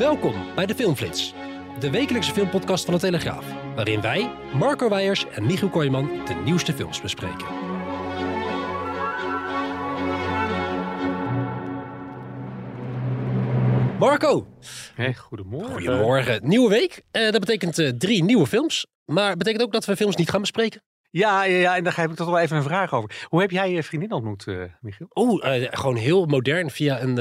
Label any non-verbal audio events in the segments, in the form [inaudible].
Welkom bij de Filmflits, de wekelijkse filmpodcast van de Telegraaf, waarin wij, Marco Weijers en Michiel Kooijman, de nieuwste films bespreken. Marco, Hey, goedemorgen. goedemorgen. Nieuwe week. Eh, dat betekent eh, drie nieuwe films. Maar betekent ook dat we films niet gaan bespreten. Ja, ja, ja, en daar heb ik toch wel even een vraag over. Hoe heb jij je vriendin ontmoet, eh, Michiel? Oeh, eh, gewoon heel modern via een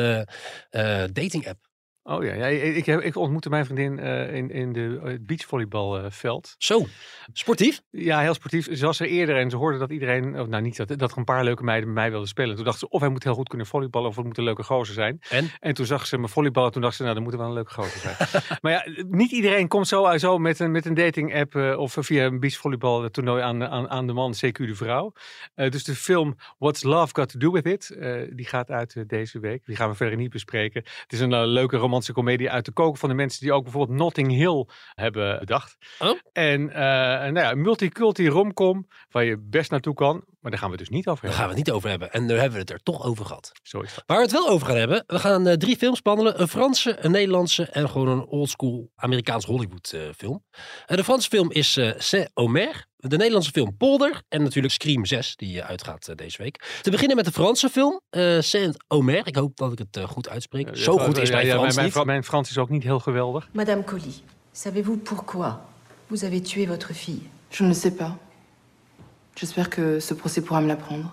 eh, dating app. Oh ja, ja ik, heb, ik ontmoette mijn vriendin eh, in, in de het beachvolleybalveld. Zo, sportief. ja, heel sportief. Ze was er eerder en ze hoorde dat iedereen, of nou niet, dat, dat er een paar leuke meiden met mij wilden spelen. Toen dacht ze, of hij moet heel goed kunnen volleyballen of het moet een leuke gozer zijn. En? En toen zag ze me volleyballen, toen dacht ze, nou, dan moet er wel een leuke gozer zijn. [laughs] maar ja, niet iedereen komt zo, zo met een, met een dating app eh, of via een beachvolleybal toernooi aan, aan, aan de man, CQ de vrouw. Eh, dus de film What's Love Got To Do With It, eh, die gaat uit eh, deze week. Die gaan we verder niet bespreken. Het is een eh, leuke romantische komedie uit de koken van de mensen die ook bijvoorbeeld Notting Hill hebben bedacht. Oh. En eh, nou ja, een multiculti romcom waar je best naartoe kan. Maar daar gaan we het dus niet over Daar hebben. gaan we het niet over hebben. En nu hebben we het er toch over gehad. Zo is dat. Waar we het wel over gaan hebben, we gaan eh, drie films behandelen. Een Franse, een Nederlandse en gewoon een oldschool Amerikaans Hollywood eh, film. Eh, de Franse film is eh Saint-Omer. De Nederlandse film Polder. En natuurlijk Scream 6, die uitgaat deze week. Te beginnen met de Franse film, eh Saint-Omer. Ik hoop dat ik het goed uitspreek. Zo goed is mijn Frans mijn, niet. mijn, mijn Frans is ook niet heel geweldig. Madame Colly, savez-vous pourquoi vous avez tué votre fille Je ne sais pas. J'espère que ce procès pourra me l'apprendre.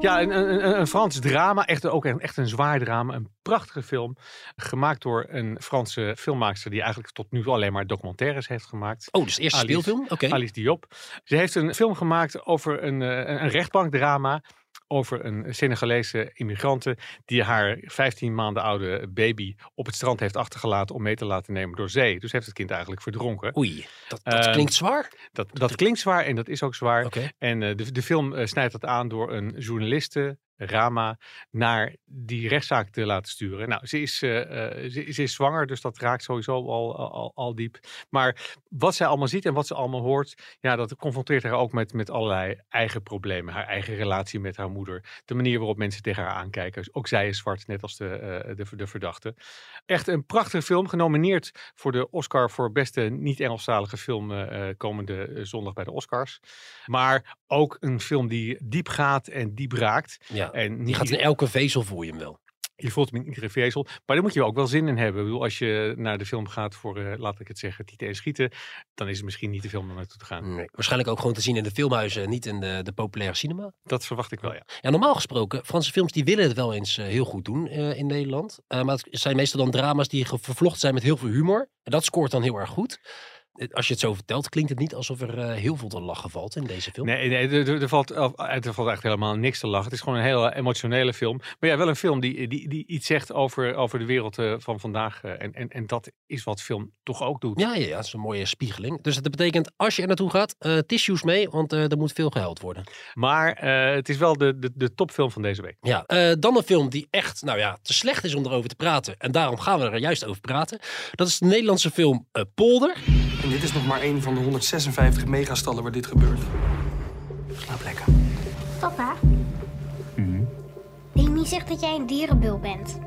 Ja, een, een, een- een Frans drama. Echt, ook een, echt een zwaar drama. Een prachtige film. Gemaakt door een Franse filmmaakster die eigenlijk tot nu toe alleen maar documentaires heeft gemaakt. Oh, dus de eerste Alice. speelfilm? Oké. Alice Diop. Ze heeft een film gemaakt over een, eh, een, een rechtbankdrama. Over een Senegalese immigrante die haar 15 maanden oude baby op het strand heeft achtergelaten om mee te laten nemen door zee. Dus heeft het kind eigenlijk verdronken. Oei, dat, dat Ehm, klinkt zwaar. Dat, dat klinkt zwaar en dat is ook zwaar. En eh, de, de film eh, snijdt dat aan door een journaliste, Rama, naar die rechtszaak te laten sturen. Nou, ze is, eh, eh, ze, ze is zwanger, dus dat raakt sowieso al, al, al diep. Maar wat zij allemaal ziet en wat ze allemaal hoort, ja, dat confronteert haar ook met, met allerlei eigen problemen. Haar eigen relatie met haar moeder. De manier waarop mensen tegen haar aankijken. Ook zij is zwart, net als de, eh, de, de verdachte. Echt een prachtige film, genomineerd voor de Oscar voor beste niet-Engelstalige film komende zondag bij de Oscars. Maar ook een film die diep gaat en diep raakt. Ja, En die niet gaat in elke vezel voel je hem wel. je voelt hem in iedere vezel. Maar daar moet je ook wel zin in hebben. Ik bedoel, als je naar de film gaat voor, eh, laat ik het zeggen, tieten en schieten. Dan is het misschien niet de film om naartoe te gaan. Nee, waarschijnlijk ook gewoon te zien in de filmhuizen en niet in de, de populaire cinema. Dat verwacht ik wel, ja. Ja, normaal gesproken, Franse films die willen het wel eens eh, heel goed doen eh, in Nederland. Maar het zijn meestal dan drama's die vervlochten zijn met heel veel humor. En dat scoort dan heel erg goed. Als je het zo vertelt, klinkt het niet alsof er eh, heel veel te lachen valt in deze film. Nee, nee er, valt, er valt echt helemaal niks te lachen. Het is gewoon een hele emotionele film. Maar ja, wel een film die, die, die iets zegt over, over de wereld eh, van vandaag. eh, en, en, en dat is wat film toch ook doet. Ja, ja, ja, dat is een mooie spiegeling. Dus dat betekent, als je er naartoe gaat, tissues mee, want er moet veel gehuild worden. Maar het is wel de, de, de topfilm van deze week. Ja, dan een film die echt, nou ja, te slecht is om erover te praten. En daarom gaan we er juist over praten. Dat is de Nederlandse film Polder. En dit is nog maar één van de 156 megastallen waar dit gebeurt. Slaap lekker. Papa? Amy zegt dat jij een dierenbul bent.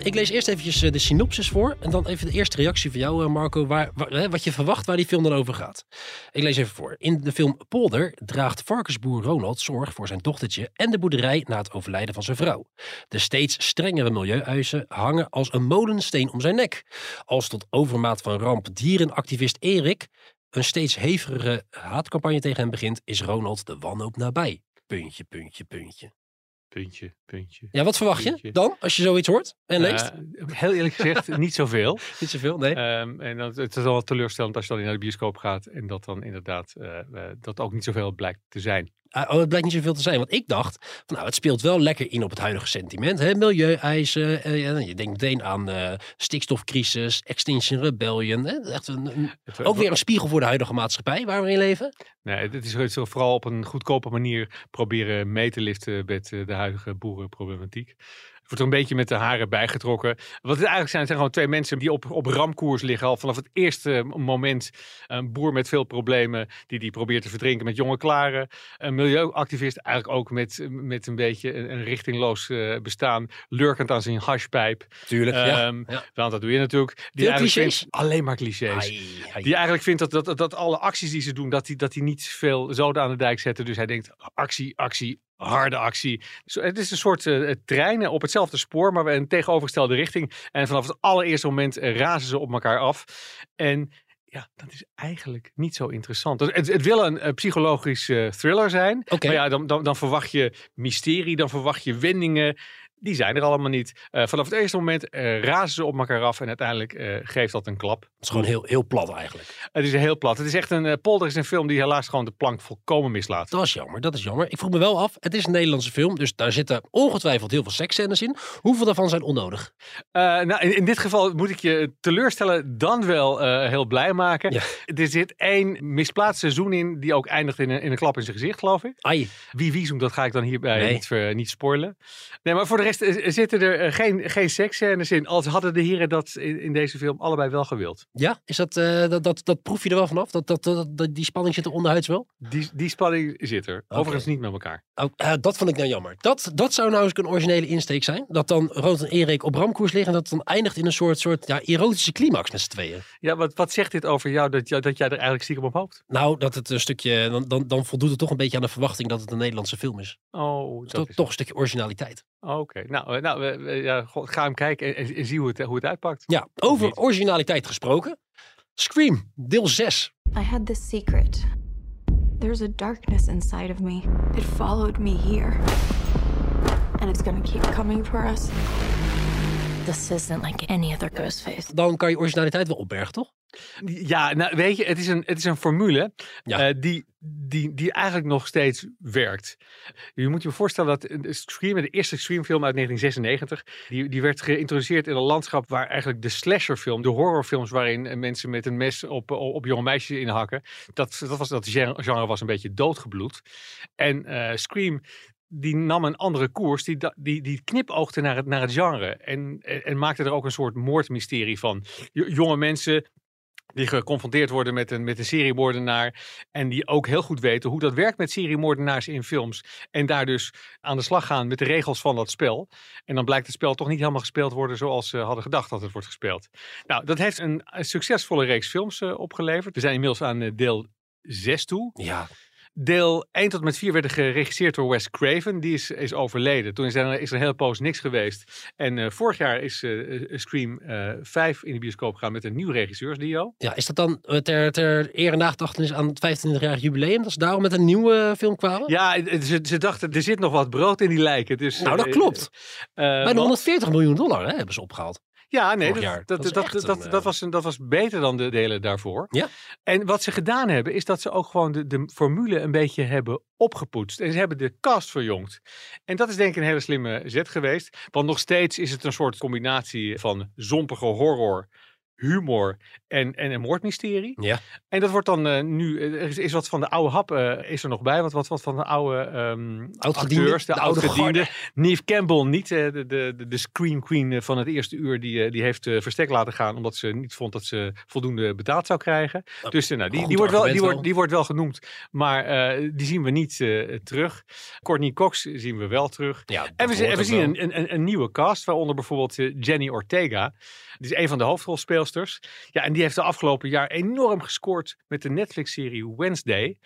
Ik lees eerst eventjes eh, de synopsis voor. En dan even de eerste reactie van jou, eh, Marco. Waar, wat je verwacht waar die film dan over gaat. Ik lees even voor. In de film Polder draagt varkensboer Ronald zorg voor zijn dochtertje en de boerderij na het overlijden van zijn vrouw. De steeds strengere milieueisen hangen als een molensteen om zijn nek. Als tot overmaat van ramp dierenactivist Erik een steeds hevigere haatcampagne tegen hem begint, is Ronald de wanhoop nabij. Puntje, puntje, puntje. Puntje, puntje. Ja, wat verwacht je dan als je zoiets hoort en leest? Eh, heel eerlijk gezegd, [laughs] niet zoveel. Niet zoveel, nee. Ehm, en dat, het is wel teleurstellend als je dan naar de bioscoop gaat en dat dan inderdaad eh, eh, dat ook niet zoveel blijkt te zijn. Ah, oh, het blijkt niet zoveel te zijn. Want ik dacht, van, nou, het speelt wel lekker in op het huidige sentiment. Hè? Milieueisen. eh, je denkt meteen aan eh, stikstofcrisis, Extinction Rebellion. Hè? Echt een, een- Het- ook weer een spiegel voor de huidige maatschappij waar we in leven. Nee, het het is het vooral op een goedkope manier proberen mee te liften met eh, de huidige boerenproblematiek. Wordt er een beetje met de haren bijgetrokken. Wat het eigenlijk zijn, zijn gewoon twee mensen die op, op ramkoers liggen. Al vanaf het eerste moment. Een boer met veel problemen die die probeert te verdrinken met jonge klaren. Een milieuactivist eigenlijk ook met, met een beetje een, een richtingloos eh, bestaan. Lurkend aan zijn hashpijp. Tuurlijk, ja. Ehm, ja. Want dat doe je natuurlijk. Die eigenlijk clichés? vindt- alleen maar clichés. Ai, ai. Die eigenlijk vindt dat, dat, dat, dat alle acties die ze doen, dat die, dat die niet veel zoden aan de dijk zetten. Dus hij denkt actie, actie, harde actie. Het is een soort eh, treinen op hetzelfde spoor, maar in een tegenovergestelde richting. En vanaf het allereerste moment eh, razen ze op elkaar af. En ja, dat is eigenlijk niet zo interessant. Dus Het, het wil een, psychologisch eh, thriller zijn. Maar ja, dan, dan, dan verwacht je mysterie, dan verwacht je wendingen. Die zijn er allemaal niet. Eh, vanaf het eerste moment eh, razen ze op elkaar af en uiteindelijk eh, geeft dat een klap. Het is gewoon heel, heel plat eigenlijk. Het is heel plat. Het is echt een. Polder is een film die helaas gewoon de plank volkomen mislaat. Dat is jammer, dat is jammer. Ik vroeg me wel af, het is een Nederlandse film, dus daar zitten ongetwijfeld heel veel seksscènes in. Hoeveel daarvan zijn onnodig? Nou, in, in dit geval moet ik je teleurstellen, dan wel heel blij maken. Ja. Er zit één misplaatst seizoen in, die ook eindigt in een, in een klap in zijn gezicht, geloof ik. Ai, Wie wie zoekt, dat ga ik dan hierbij Nee. niet, ver- niet spoilen. Nee, maar voor de rest eh, zitten er eh, geen, geen seksscènes in. Als hadden de heren dat in, in deze film allebei wel gewild. ja, is dat, eh, dat, dat, dat proef je er wel vanaf? Dat, dat, dat, dat- die spanning zit er onderhuids wel? Die, die spanning zit er. Overigens niet met elkaar. Oh, dat vond ik nou jammer. Dat, dat zou nou eens een originele insteek zijn. Dat dan Rood en Erik op ramkoers liggen en dat het dan eindigt in een soort, soort ja, erotische climax met z'n tweeën. Ja, wat, wat zegt dit over jou dat, dat jij er eigenlijk stiekem op hoopt? Nou, dat het een stukje, dan, dan, dan voldoet het toch een beetje aan de verwachting dat het een Nederlandse film is. Oh, Dus dat toch, is toch een stukje originaliteit. Oké, eh, nou we- we- ja, ga hem kijken en, en zie hoe het, hoe het uitpakt. Ja, over originaliteit gesproken. Scream, deel 6. I had this secret. There's a darkness inside of me. It followed me here. And it's gonna keep coming for us. This isn't like any other ghost face. Dan kan je originaliteit wel opbergen, toch? Ja, nou weet je, het is een, het is een formule Ja. eh, die, die, die eigenlijk nog steeds werkt. Je moet je voorstellen dat Scream, de eerste Scream-film uit 1996, die, die werd geïntroduceerd in een landschap waar eigenlijk de slasherfilm, de horrorfilms waarin eh, mensen met een mes op, op, op jonge meisjes inhakken, dat, dat, was, dat genre was een beetje doodgebloed. En eh, Scream die nam een andere koers. Die, die, die knipoogde naar het, naar het genre. En, en, en maakte er ook een soort moordmysterie van. Jonge mensen die geconfronteerd worden met een, met een seriemoordenaar. En die ook heel goed weten hoe dat werkt met seriemoordenaars in films. En daar dus aan de slag gaan met de regels van dat spel. En dan blijkt het spel toch niet helemaal gespeeld worden zoals ze hadden gedacht dat het wordt gespeeld. Nou, dat heeft een, succesvolle reeks films eh, opgeleverd. We zijn inmiddels aan eh, deel 6 toe. Ja. Deel 1 tot en met 4 werden geregisseerd door Wes Craven. Die is, is overleden. Toen is er, is er een hele poos niks geweest. En eh, vorig jaar is eh, eh, Scream eh 5 in de bioscoop gegaan met een nieuw regisseursdio. ja, is dat dan ter, ter ere nagedachtenis aan het 25-jarig jubileum? Dat ze daarom met een nieuwe film kwamen? Ja, ze, ze dachten er zit nog wat brood in die lijken. Dus, Nou, dat klopt. Bijna want- 140 miljoen dollar hè, hebben ze opgehaald. Ja, nee, dat, jaar. dat, Dat dat, echt dat, een, dat, eh, was, een, dat was beter dan de delen daarvoor. Ja. En wat ze gedaan hebben, is dat ze ook gewoon de, de formule een beetje hebben opgepoetst. En ze hebben de cast verjongd. En dat is denk ik een hele slimme zet geweest. Want nog steeds is het een soort combinatie van zompige horror, humor en, en een moordmysterie. Ja. En dat wordt dan eh, nu, eh, er is, is wat van de oude hap eh, is er nog bij. Wat, wat, wat van de oude ehm Oud-gediende, acteurs, de, de oude oud-gediende. Neve Campbell niet, de, de, de, Scream Queen van het eerste uur, die, die heeft verstek laten gaan omdat ze niet vond dat ze voldoende betaald zou krijgen. Dus nou, die, die, wordt wel, die, wordt, die wordt wel genoemd, maar die zien we niet terug. Courtney Cox zien we wel terug. Ja, En we, zien- en we zien een, een, een nieuwe cast, waaronder bijvoorbeeld Jenny Ortega. Die is een van de Ja, en die heeft de afgelopen jaar enorm gescoord met de Netflix-serie Wednesday.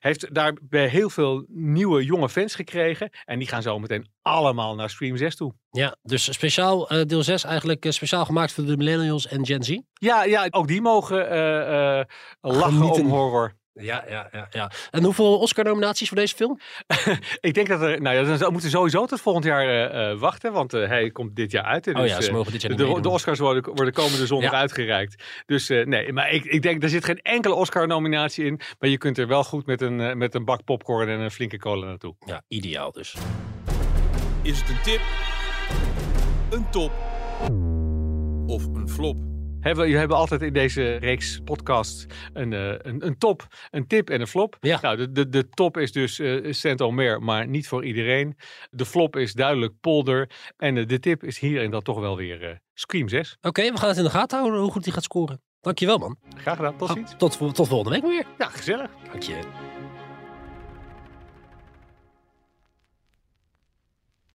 Heeft daarbij heel veel nieuwe jonge fans gekregen. En die gaan zo meteen allemaal naar Stream 6 toe. Ja, dus speciaal eh, deel 6 eigenlijk eh, speciaal gemaakt voor de millennials en Gen Z. Ja, ja ook die mogen eh, lachen Genieten. om horror. Ja, ja, ja, ja. En hoeveel Oscar-nominaties voor deze film? [laughs] Ik denk dat er, nou ja, we moeten sowieso tot volgend jaar eh, eh, wachten, want eh, hij komt dit jaar uit. Oh dus, ja, ze eh, mogen dit jaar niet de, meedoen. de Oscars worden, worden komende zondag Ja. uitgereikt. Dus eh, nee, maar ik, ik denk, er zit geen enkele Oscar-nominatie in. Maar je kunt er wel goed met een, met een bak popcorn en een flinke cola naartoe. Ja, ideaal dus. Is het een tip, een top of een flop? We, hebben altijd in deze reeks podcasts een, eh, een, een top, een tip en een flop. Ja. Nou, de, de, de top is dus eh Saint Omer, maar niet voor iedereen. De flop is duidelijk Polder. En eh, de tip is hierin dan toch wel weer Scream 6. Oké, we gaan het in de gaten houden hoe goed hij gaat scoren. Dankjewel, man. Graag gedaan, tot ziens. Tot, tot volgende week weer. Ja, gezellig. Dank je.